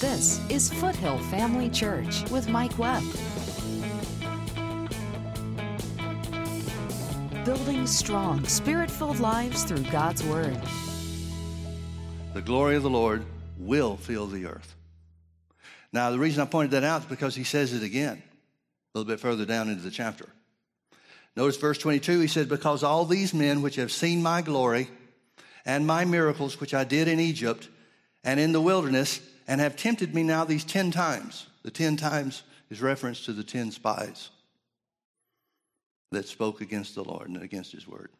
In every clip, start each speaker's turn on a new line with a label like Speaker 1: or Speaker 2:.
Speaker 1: This is Foothill Family Church with Mike Webb. Building strong, spirit filled lives through God's Word.
Speaker 2: The glory of the Lord will fill the earth. Now, the reason I pointed that out is because he says it again a little bit further down into the chapter. Notice verse 22, he said, Because all these men which have seen my glory and my miracles which I did in Egypt and in the wilderness and have tempted me now these 10 times. The 10 times is reference to the 10 spies that spoke against the Lord and against his word.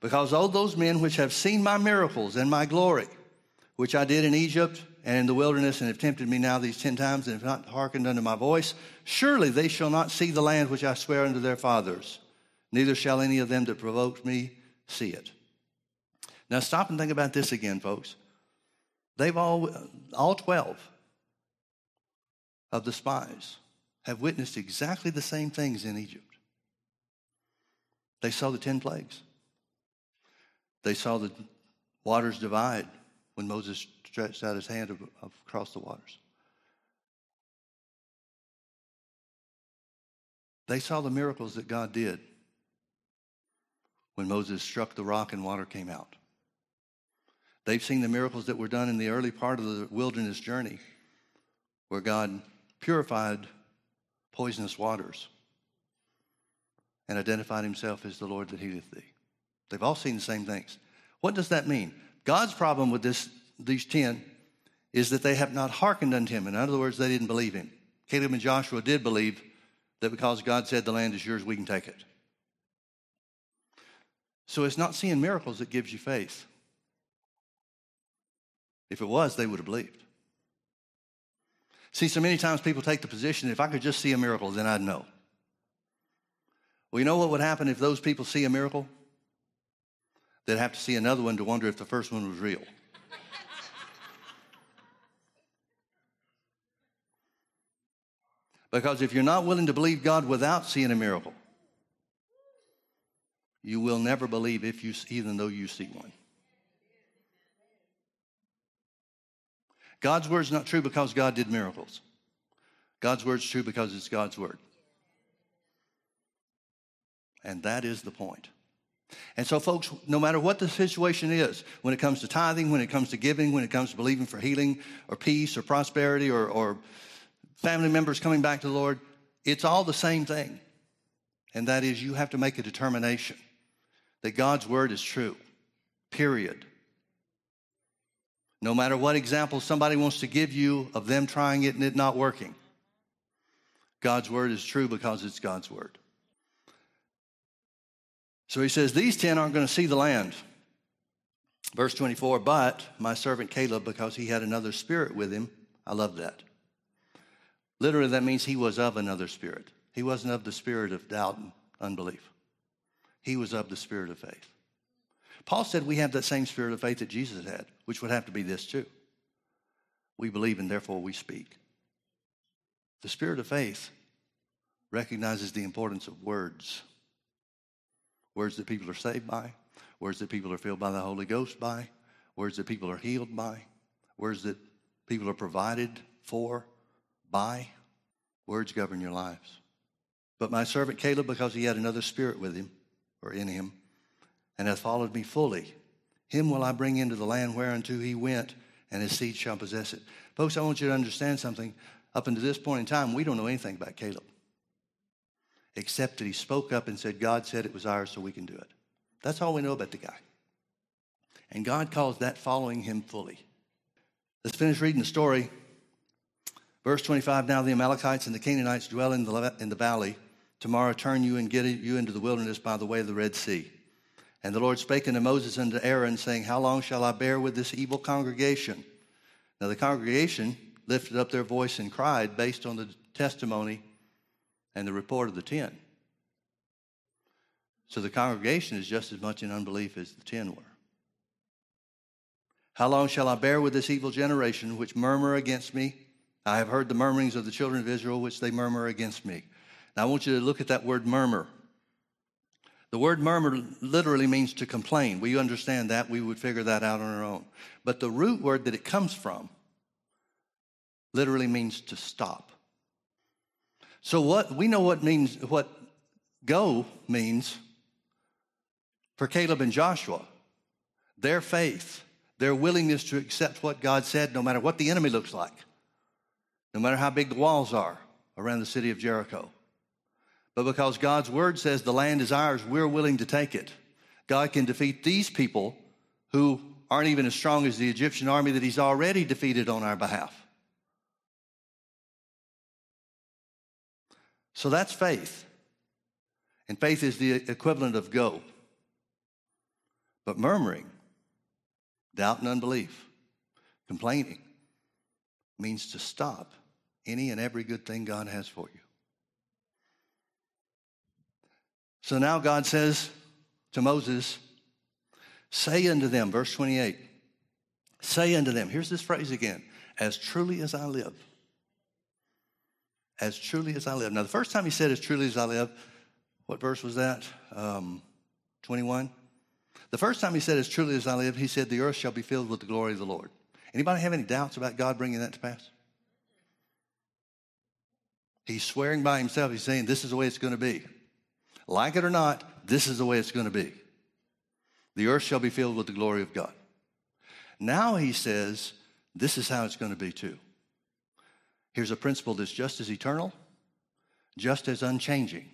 Speaker 2: Because all those men which have seen my miracles and my glory, which I did in Egypt and in the wilderness, and have tempted me now these ten times, and have not hearkened unto my voice, surely they shall not see the land which I swear unto their fathers, neither shall any of them that provoked me see it. Now stop and think about this again, folks. They've all, all 12 of the spies have witnessed exactly the same things in Egypt. They saw the 10 plagues. They saw the waters divide when Moses stretched out his hand across the waters. They saw the miracles that God did when Moses struck the rock and water came out. They've seen the miracles that were done in the early part of the wilderness journey where God purified poisonous waters and identified himself as the Lord that healeth thee. They've all seen the same things. What does that mean? God's problem with this, these 10 is that they have not hearkened unto him. In other words, they didn't believe him. Caleb and Joshua did believe that because God said the land is yours, we can take it. So it's not seeing miracles that gives you faith. If it was, they would have believed. See, so many times people take the position if I could just see a miracle, then I'd know. Well, you know what would happen if those people see a miracle? They'd have to see another one to wonder if the first one was real. because if you're not willing to believe God without seeing a miracle, you will never believe if you even though you see one. God's word is not true because God did miracles. God's word is true because it's God's word. And that is the point. And so, folks, no matter what the situation is, when it comes to tithing, when it comes to giving, when it comes to believing for healing or peace or prosperity or, or family members coming back to the Lord, it's all the same thing. And that is, you have to make a determination that God's word is true, period. No matter what example somebody wants to give you of them trying it and it not working, God's word is true because it's God's word. So he says, These ten aren't going to see the land. Verse 24, but my servant Caleb, because he had another spirit with him, I love that. Literally, that means he was of another spirit. He wasn't of the spirit of doubt and unbelief, he was of the spirit of faith. Paul said we have that same spirit of faith that Jesus had, which would have to be this too. We believe and therefore we speak. The spirit of faith recognizes the importance of words. Words that people are saved by, words that people are filled by the Holy Ghost by, words that people are healed by, words that people are provided for by. Words govern your lives. But my servant Caleb, because he had another spirit with him or in him, and hath followed me fully. Him will I bring into the land whereunto he went, and his seed shall possess it. Folks, I want you to understand something. Up until this point in time, we don't know anything about Caleb, except that he spoke up and said, God said it was ours, so we can do it. That's all we know about the guy. And God calls that following him fully. Let's finish reading the story. Verse 25 Now the Amalekites and the Canaanites dwell in the, in the valley. Tomorrow turn you and get you into the wilderness by the way of the Red Sea. And the Lord spake unto Moses and to Aaron, saying, How long shall I bear with this evil congregation? Now the congregation lifted up their voice and cried based on the testimony and the report of the ten. So the congregation is just as much in unbelief as the ten were. How long shall I bear with this evil generation which murmur against me? I have heard the murmurings of the children of Israel which they murmur against me. Now I want you to look at that word murmur. The word murmur literally means to complain. We understand that. We would figure that out on our own. But the root word that it comes from literally means to stop. So what we know what means what go means for Caleb and Joshua. Their faith, their willingness to accept what God said no matter what the enemy looks like. No matter how big the walls are around the city of Jericho. But because God's word says the land is ours, we're willing to take it. God can defeat these people who aren't even as strong as the Egyptian army that he's already defeated on our behalf. So that's faith. And faith is the equivalent of go. But murmuring, doubt and unbelief, complaining, means to stop any and every good thing God has for you. So now God says to Moses, Say unto them, verse 28, say unto them, here's this phrase again, as truly as I live. As truly as I live. Now, the first time he said, as truly as I live, what verse was that? Um, 21? The first time he said, as truly as I live, he said, the earth shall be filled with the glory of the Lord. Anybody have any doubts about God bringing that to pass? He's swearing by himself. He's saying, this is the way it's going to be. Like it or not, this is the way it's going to be. The earth shall be filled with the glory of God. Now he says, this is how it's going to be too. Here's a principle that's just as eternal, just as unchanging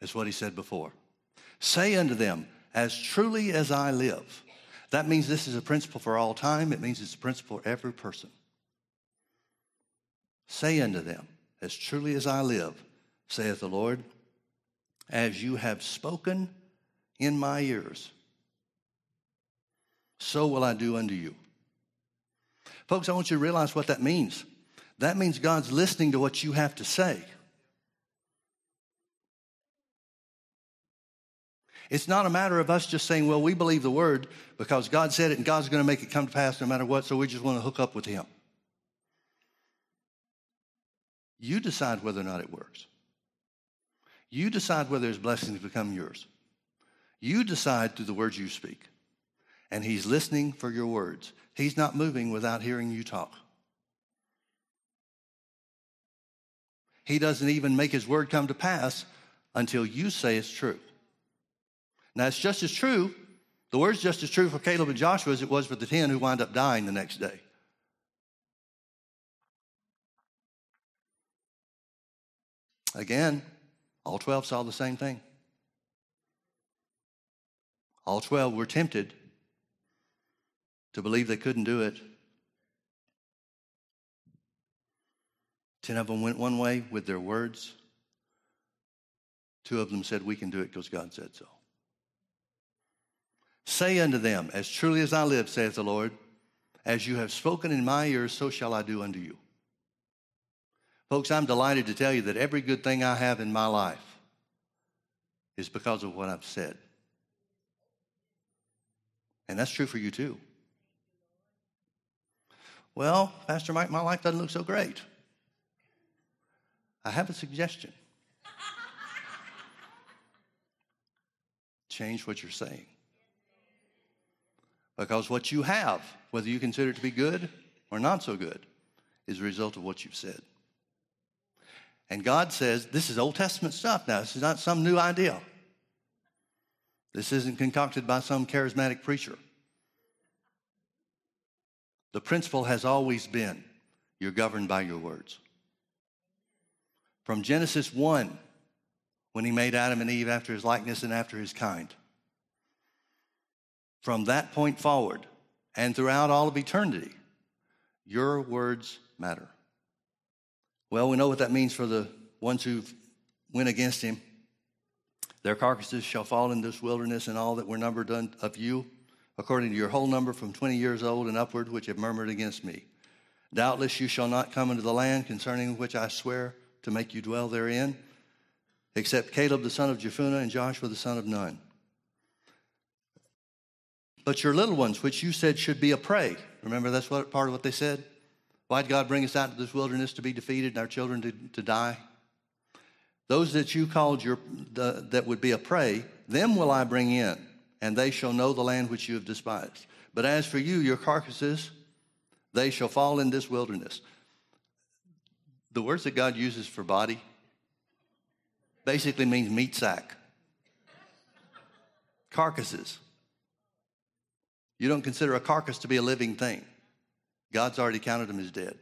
Speaker 2: as what he said before. Say unto them, as truly as I live. That means this is a principle for all time. It means it's a principle for every person. Say unto them, as truly as I live, saith the Lord, as you have spoken in my ears, so will I do unto you. Folks, I want you to realize what that means. That means God's listening to what you have to say. It's not a matter of us just saying, well, we believe the word because God said it and God's going to make it come to pass no matter what, so we just want to hook up with Him. You decide whether or not it works. You decide whether His blessings become yours. You decide through the words you speak. And He's listening for your words. He's not moving without hearing you talk. He doesn't even make His word come to pass until you say it's true. Now, it's just as true, the word's just as true for Caleb and Joshua as it was for the 10 who wind up dying the next day. Again, all 12 saw the same thing. All 12 were tempted to believe they couldn't do it. 10 of them went one way with their words. Two of them said, We can do it because God said so. Say unto them, As truly as I live, saith the Lord, as you have spoken in my ears, so shall I do unto you. Folks, I'm delighted to tell you that every good thing I have in my life is because of what I've said. And that's true for you too. Well, Pastor Mike, my life doesn't look so great. I have a suggestion. Change what you're saying. Because what you have, whether you consider it to be good or not so good, is a result of what you've said. And God says, this is Old Testament stuff now. This is not some new idea. This isn't concocted by some charismatic preacher. The principle has always been you're governed by your words. From Genesis 1, when he made Adam and Eve after his likeness and after his kind. From that point forward and throughout all of eternity, your words matter. Well, we know what that means for the ones who went against him. Their carcasses shall fall in this wilderness, and all that were numbered of you, according to your whole number from 20 years old and upward, which have murmured against me. Doubtless you shall not come into the land concerning which I swear to make you dwell therein, except Caleb the son of Jephunneh and Joshua the son of Nun. But your little ones, which you said should be a prey, remember that's what part of what they said? Why did God bring us out to this wilderness to be defeated and our children to, to die? Those that you called your, the, that would be a prey, them will I bring in, and they shall know the land which you have despised. But as for you, your carcasses, They shall fall in this wilderness. The words that God uses for body basically means meat sack, carcasses. You don't consider a carcass to be a living thing. God's already counted them as dead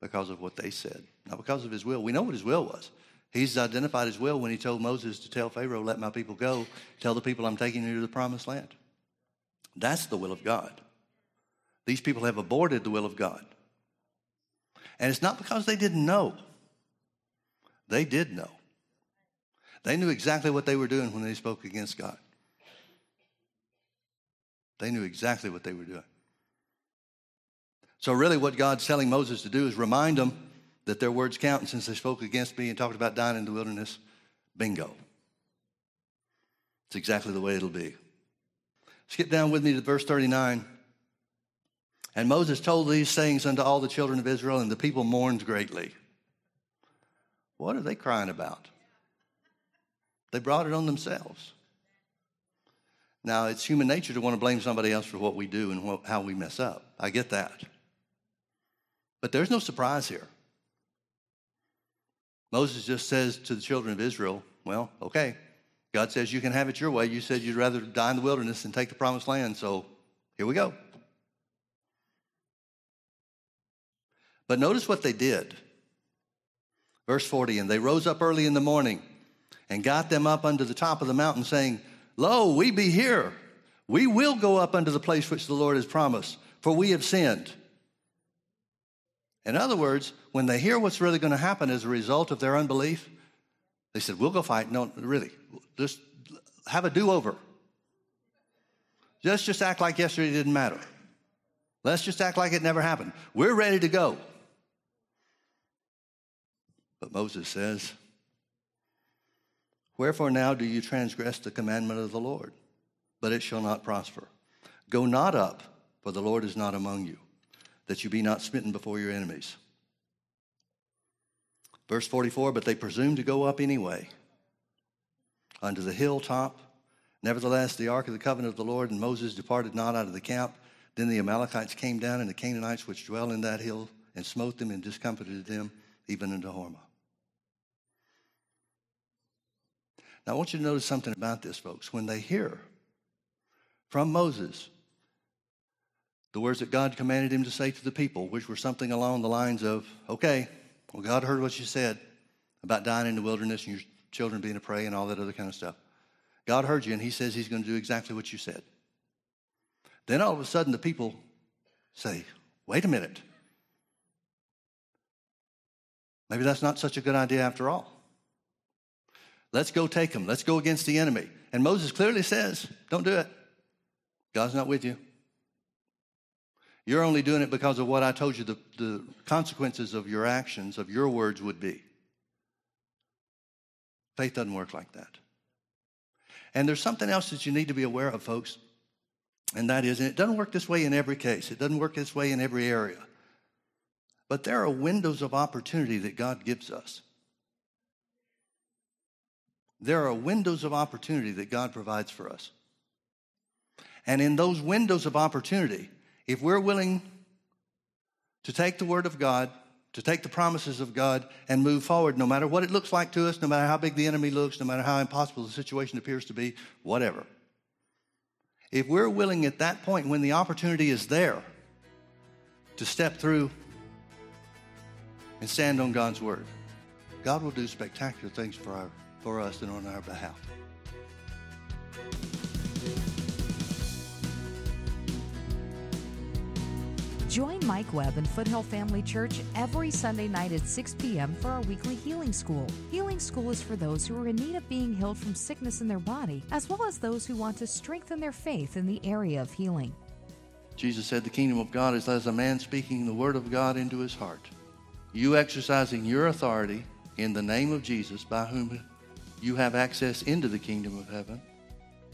Speaker 2: because of what they said, not because of his will. We know what his will was. He's identified his will when he told Moses to tell Pharaoh, Let my people go, tell the people I'm taking you to the promised land. That's the will of God. These people have aborted the will of God. And it's not because they didn't know, they did know. They knew exactly what they were doing when they spoke against God. They knew exactly what they were doing. So, really, what God's telling Moses to do is remind them that their words count. And since they spoke against me and talked about dying in the wilderness, bingo. It's exactly the way it'll be. Skip down with me to verse 39. And Moses told these things unto all the children of Israel, and the people mourned greatly. What are they crying about? They brought it on themselves. Now, it's human nature to want to blame somebody else for what we do and how we mess up. I get that. But there's no surprise here. Moses just says to the children of Israel, Well, okay, God says you can have it your way. You said you'd rather die in the wilderness than take the promised land, so here we go. But notice what they did. Verse 40 And they rose up early in the morning and got them up unto the top of the mountain, saying, Lo, we be here. We will go up unto the place which the Lord has promised, for we have sinned. In other words, when they hear what's really going to happen as a result of their unbelief, they said, We'll go fight. No, really, just have a do over. Let's just act like yesterday didn't matter. Let's just act like it never happened. We're ready to go. But Moses says, Wherefore now do you transgress the commandment of the Lord? But it shall not prosper. Go not up, for the Lord is not among you, that you be not smitten before your enemies. Verse 44 But they presumed to go up anyway unto the hilltop. Nevertheless, the ark of the covenant of the Lord and Moses departed not out of the camp. Then the Amalekites came down, and the Canaanites which dwell in that hill, and smote them and discomfited them, even unto Hormah. Now, I want you to notice something about this, folks. When they hear from Moses the words that God commanded him to say to the people, which were something along the lines of, okay, well, God heard what you said about dying in the wilderness and your children being a prey and all that other kind of stuff. God heard you, and he says he's going to do exactly what you said. Then all of a sudden, the people say, wait a minute. Maybe that's not such a good idea after all. Let's go take them. Let's go against the enemy. And Moses clearly says, Don't do it. God's not with you. You're only doing it because of what I told you the, the consequences of your actions, of your words would be. Faith doesn't work like that. And there's something else that you need to be aware of, folks, and that is, and it doesn't work this way in every case, it doesn't work this way in every area. But there are windows of opportunity that God gives us. There are windows of opportunity that God provides for us. And in those windows of opportunity, if we're willing to take the Word of God, to take the promises of God and move forward, no matter what it looks like to us, no matter how big the enemy looks, no matter how impossible the situation appears to be, whatever. If we're willing at that point, when the opportunity is there, to step through and stand on God's Word, God will do spectacular things for our for us and on our behalf.
Speaker 1: Join Mike Webb and Foothill Family Church every Sunday night at 6 p.m. for our weekly Healing School. Healing School is for those who are in need of being healed from sickness in their body, as well as those who want to strengthen their faith in the area of healing.
Speaker 2: Jesus said, The kingdom of God is as a man speaking the word of God into his heart. You exercising your authority in the name of Jesus, by whom you have access into the kingdom of heaven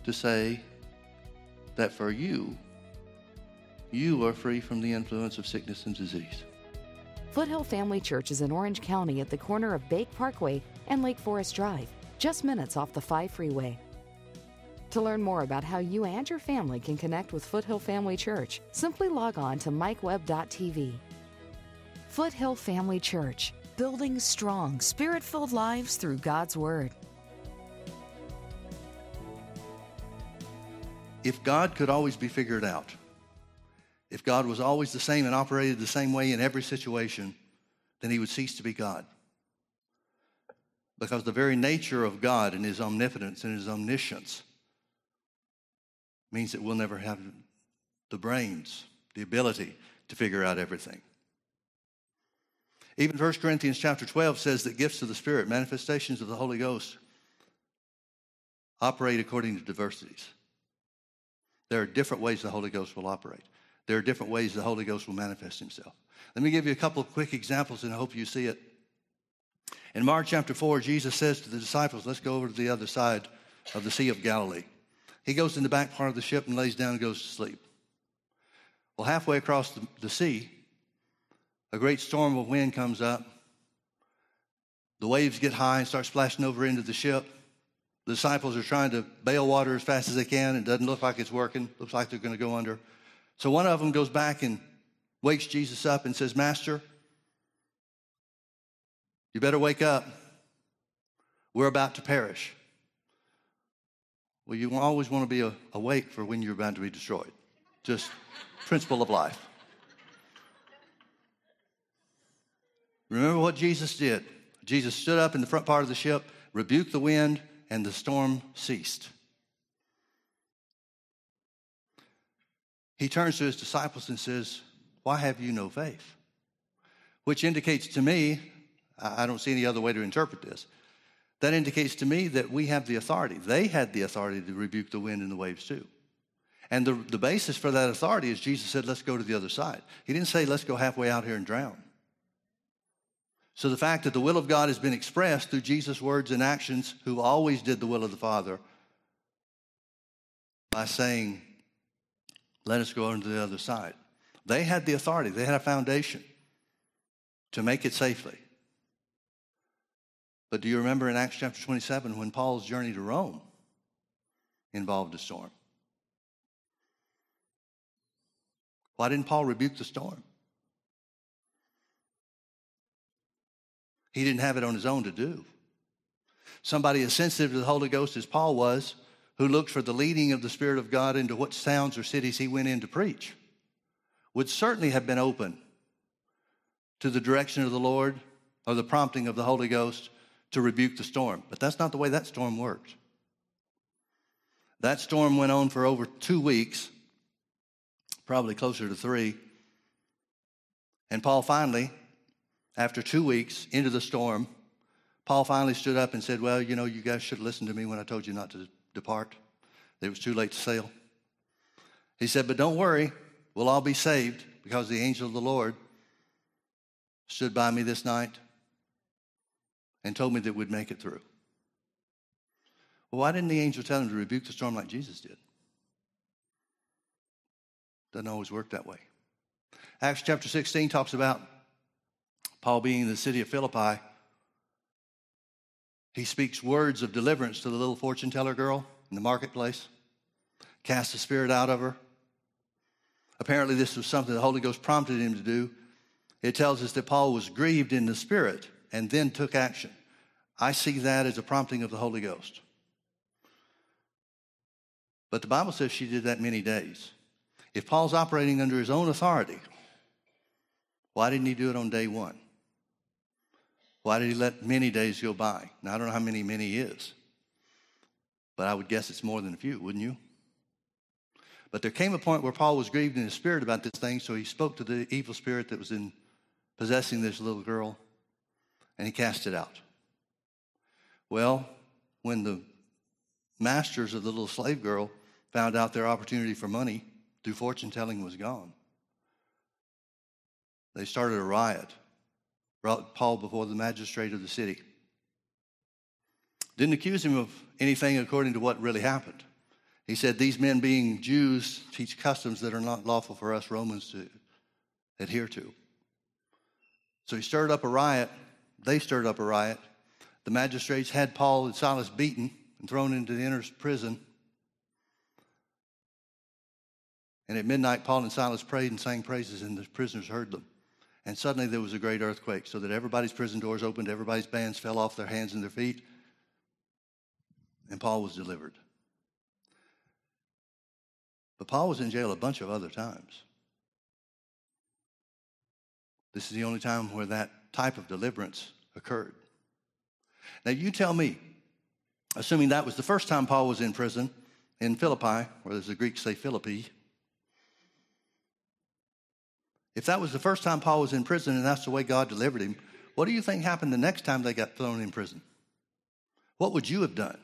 Speaker 2: to say that for you, you are free from the influence of sickness and disease.
Speaker 1: Foothill Family Church is in Orange County at the corner of Bake Parkway and Lake Forest Drive, just minutes off the 5 freeway. To learn more about how you and your family can connect with Foothill Family Church, simply log on to mikewebb.tv. Foothill Family Church, building strong, spirit filled lives through God's Word.
Speaker 2: If God could always be figured out, if God was always the same and operated the same way in every situation, then he would cease to be God. Because the very nature of God and his omnipotence and his omniscience means that we'll never have the brains, the ability to figure out everything. Even 1 Corinthians chapter 12 says that gifts of the Spirit, manifestations of the Holy Ghost, operate according to diversities. There are different ways the Holy Ghost will operate. There are different ways the Holy Ghost will manifest himself. Let me give you a couple of quick examples and I hope you see it. In Mark chapter 4, Jesus says to the disciples, Let's go over to the other side of the Sea of Galilee. He goes in the back part of the ship and lays down and goes to sleep. Well, halfway across the, the sea, a great storm of wind comes up. The waves get high and start splashing over into the ship. The disciples are trying to bail water as fast as they can. It doesn't look like it's working. Looks like they're going to go under. So one of them goes back and wakes Jesus up and says, Master, you better wake up. We're about to perish. Well, you always want to be awake for when you're about to be destroyed. Just principle of life. Remember what Jesus did. Jesus stood up in the front part of the ship, rebuked the wind, and the storm ceased. He turns to his disciples and says, Why have you no faith? Which indicates to me, I don't see any other way to interpret this. That indicates to me that we have the authority. They had the authority to rebuke the wind and the waves too. And the, the basis for that authority is Jesus said, Let's go to the other side. He didn't say, Let's go halfway out here and drown. So the fact that the will of God has been expressed through Jesus' words and actions, who always did the will of the Father, by saying, let us go on to the other side. They had the authority, they had a foundation to make it safely. But do you remember in Acts chapter 27 when Paul's journey to Rome involved a storm? Why didn't Paul rebuke the storm? He didn't have it on his own to do. Somebody as sensitive to the Holy Ghost as Paul was, who looked for the leading of the Spirit of God into what towns or cities he went in to preach, would certainly have been open to the direction of the Lord or the prompting of the Holy Ghost to rebuke the storm. But that's not the way that storm worked. That storm went on for over two weeks, probably closer to three. And Paul finally after two weeks into the storm, Paul finally stood up and said, Well, you know, you guys should listen to me when I told you not to depart. It was too late to sail. He said, But don't worry, we'll all be saved because the angel of the Lord stood by me this night and told me that we'd make it through. Well, why didn't the angel tell him to rebuke the storm like Jesus did? Doesn't always work that way. Acts chapter 16 talks about Paul being in the city of Philippi, he speaks words of deliverance to the little fortune teller girl in the marketplace, cast the spirit out of her. Apparently, this was something the Holy Ghost prompted him to do. It tells us that Paul was grieved in the spirit and then took action. I see that as a prompting of the Holy Ghost. But the Bible says she did that many days. If Paul's operating under his own authority, why didn't he do it on day one? Why did he let many days go by? Now, I don't know how many many is, but I would guess it's more than a few, wouldn't you? But there came a point where Paul was grieved in his spirit about this thing, so he spoke to the evil spirit that was in possessing this little girl, and he cast it out. Well, when the masters of the little slave girl found out their opportunity for money through fortune telling was gone, they started a riot brought Paul before the magistrate of the city. Didn't accuse him of anything according to what really happened. He said, These men, being Jews, teach customs that are not lawful for us Romans to adhere to. So he stirred up a riot. They stirred up a riot. The magistrates had Paul and Silas beaten and thrown into the inner prison. And at midnight, Paul and Silas prayed and sang praises, and the prisoners heard them. And suddenly there was a great earthquake, so that everybody's prison doors opened, everybody's bands fell off their hands and their feet, and Paul was delivered. But Paul was in jail a bunch of other times. This is the only time where that type of deliverance occurred. Now, you tell me, assuming that was the first time Paul was in prison in Philippi, or as the Greeks say, Philippi, if that was the first time Paul was in prison and that's the way God delivered him, what do you think happened the next time they got thrown in prison? What would you have done?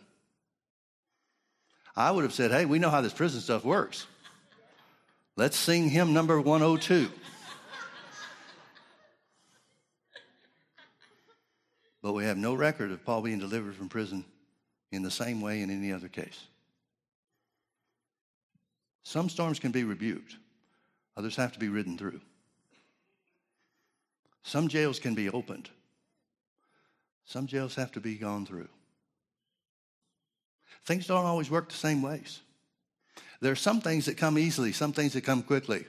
Speaker 2: I would have said, hey, we know how this prison stuff works. Let's sing hymn number 102. but we have no record of Paul being delivered from prison in the same way in any other case. Some storms can be rebuked, others have to be ridden through. Some jails can be opened, some jails have to be gone through. Things don't always work the same ways. There are some things that come easily, some things that come quickly.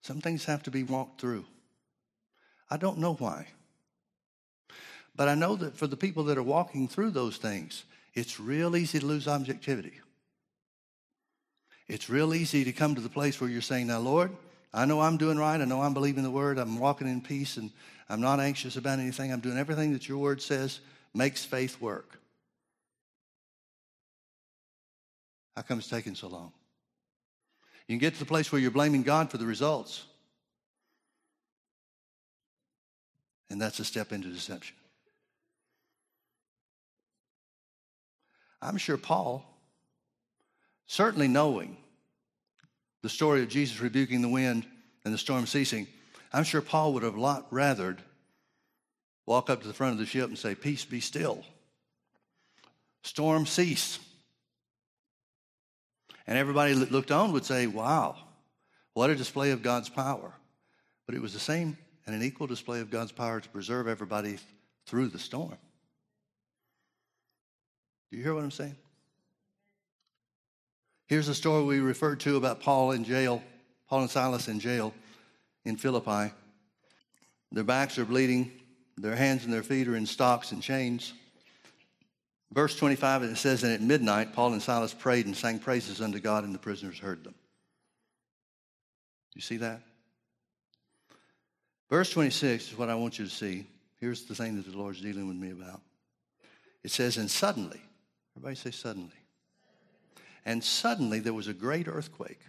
Speaker 2: Some things have to be walked through. I don't know why. But I know that for the people that are walking through those things, it's real easy to lose objectivity. It's real easy to come to the place where you're saying, Now, Lord, I know I'm doing right. I know I'm believing the word. I'm walking in peace and I'm not anxious about anything. I'm doing everything that your word says makes faith work. How come it's taking so long? You can get to the place where you're blaming God for the results. And that's a step into deception. I'm sure Paul, certainly knowing the story of Jesus rebuking the wind and the storm ceasing, I'm sure Paul would have a lot rathered walk up to the front of the ship and say, Peace be still. Storm cease. And everybody that looked on would say, Wow, what a display of God's power. But it was the same and an equal display of God's power to preserve everybody through the storm. Do you hear what I'm saying? Here's a story we referred to about Paul in jail, Paul and Silas in jail in Philippi. Their backs are bleeding, their hands and their feet are in stocks and chains. Verse 25, it says, And at midnight, Paul and Silas prayed and sang praises unto God, and the prisoners heard them. You see that? Verse 26 is what I want you to see. Here's the thing that the Lord's dealing with me about. It says, And suddenly, everybody say suddenly. And suddenly there was a great earthquake,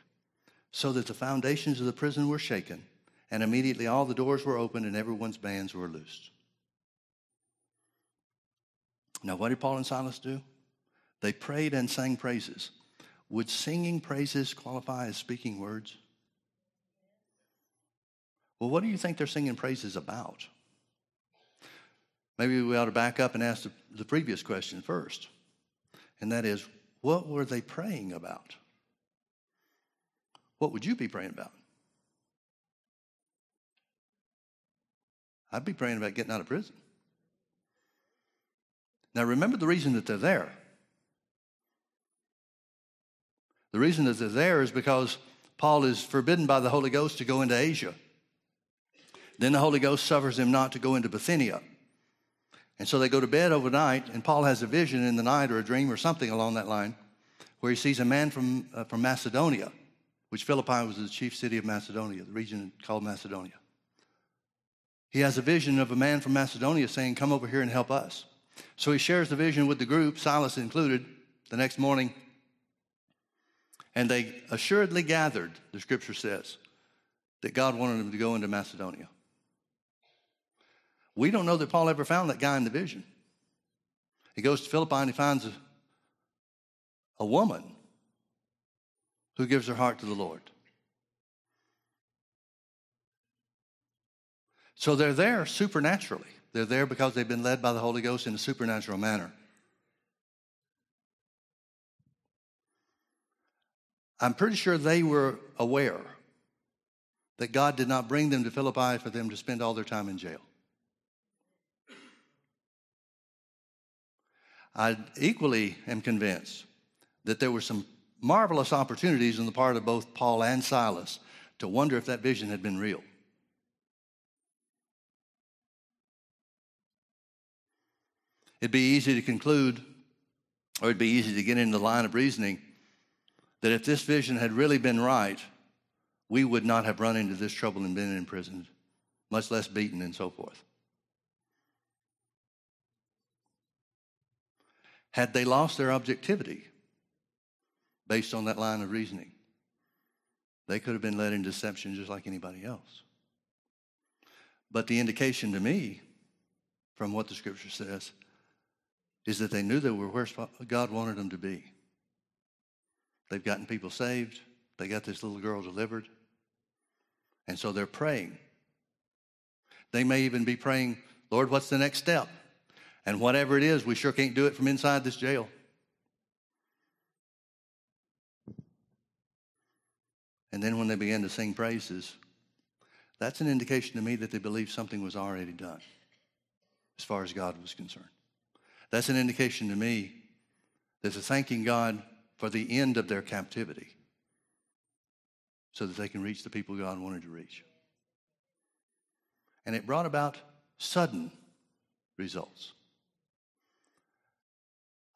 Speaker 2: so that the foundations of the prison were shaken, and immediately all the doors were opened and everyone's bands were loosed. Now, what did Paul and Silas do? They prayed and sang praises. Would singing praises qualify as speaking words? Well, what do you think they're singing praises about? Maybe we ought to back up and ask the, the previous question first. And that is, what were they praying about? What would you be praying about? I'd be praying about getting out of prison. Now, remember the reason that they're there. The reason that they're there is because Paul is forbidden by the Holy Ghost to go into Asia. Then the Holy Ghost suffers him not to go into Bithynia. And so they go to bed overnight, and Paul has a vision in the night or a dream or something along that line where he sees a man from, uh, from Macedonia, which Philippi was the chief city of Macedonia, the region called Macedonia. He has a vision of a man from Macedonia saying, Come over here and help us. So he shares the vision with the group, Silas included, the next morning. And they assuredly gathered, the scripture says, that God wanted them to go into Macedonia. We don't know that Paul ever found that guy in the vision. He goes to Philippi and he finds a, a woman who gives her heart to the Lord. So they're there supernaturally. They're there because they've been led by the Holy Ghost in a supernatural manner. I'm pretty sure they were aware that God did not bring them to Philippi for them to spend all their time in jail. I equally am convinced that there were some marvelous opportunities on the part of both Paul and Silas to wonder if that vision had been real. It'd be easy to conclude, or it'd be easy to get into the line of reasoning, that if this vision had really been right, we would not have run into this trouble and been imprisoned, much less beaten and so forth. Had they lost their objectivity based on that line of reasoning, they could have been led into deception just like anybody else. But the indication to me, from what the scripture says, is that they knew they were where God wanted them to be. They've gotten people saved. They got this little girl delivered. And so they're praying. They may even be praying, Lord, what's the next step? And whatever it is, we sure can't do it from inside this jail. And then when they began to sing praises, that's an indication to me that they believed something was already done as far as God was concerned. That's an indication to me that they're thanking God for the end of their captivity so that they can reach the people God wanted to reach. And it brought about sudden results.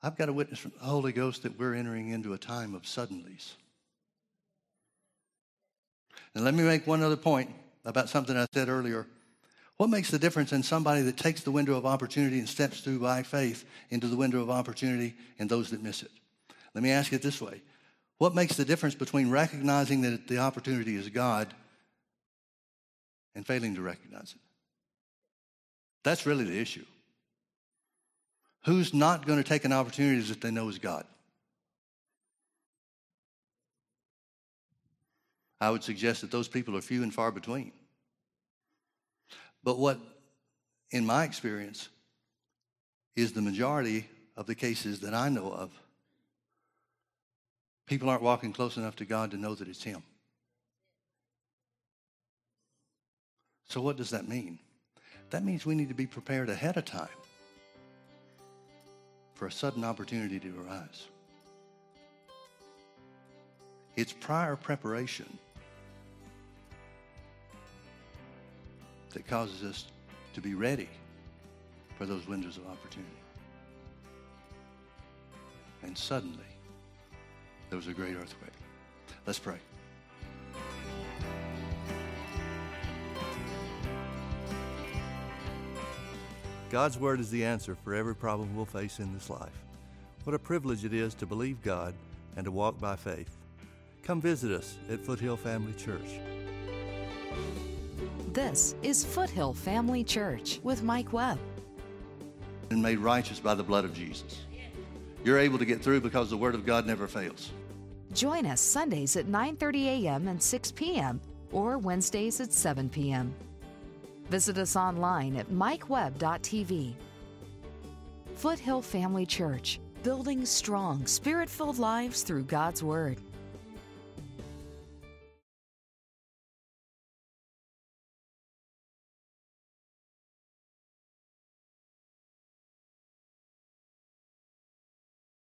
Speaker 2: I've got a witness from the Holy Ghost that we're entering into a time of suddenlies. And let me make one other point about something I said earlier. What makes the difference in somebody that takes the window of opportunity and steps through by faith into the window of opportunity and those that miss it? Let me ask it this way What makes the difference between recognizing that the opportunity is God and failing to recognize it? That's really the issue. Who's not going to take an opportunity that they know is God? I would suggest that those people are few and far between. But what, in my experience, is the majority of the cases that I know of, people aren't walking close enough to God to know that it's Him. So, what does that mean? That means we need to be prepared ahead of time for a sudden opportunity to arise. It's prior preparation that causes us to be ready for those windows of opportunity. And suddenly, there was a great earthquake. Let's pray. God's Word is the answer for every problem we'll face in this life. What a privilege it is to believe God and to walk by faith. Come visit us at Foothill Family Church.
Speaker 1: This is Foothill Family Church with Mike Webb.
Speaker 2: And made righteous by the blood of Jesus. You're able to get through because the Word of God never fails.
Speaker 1: Join us Sundays at 9:30 a.m. and 6 p.m. or Wednesdays at 7 p.m. Visit us online at mikewebb.tv. Foothill Family Church, building strong, spirit filled lives through God's Word.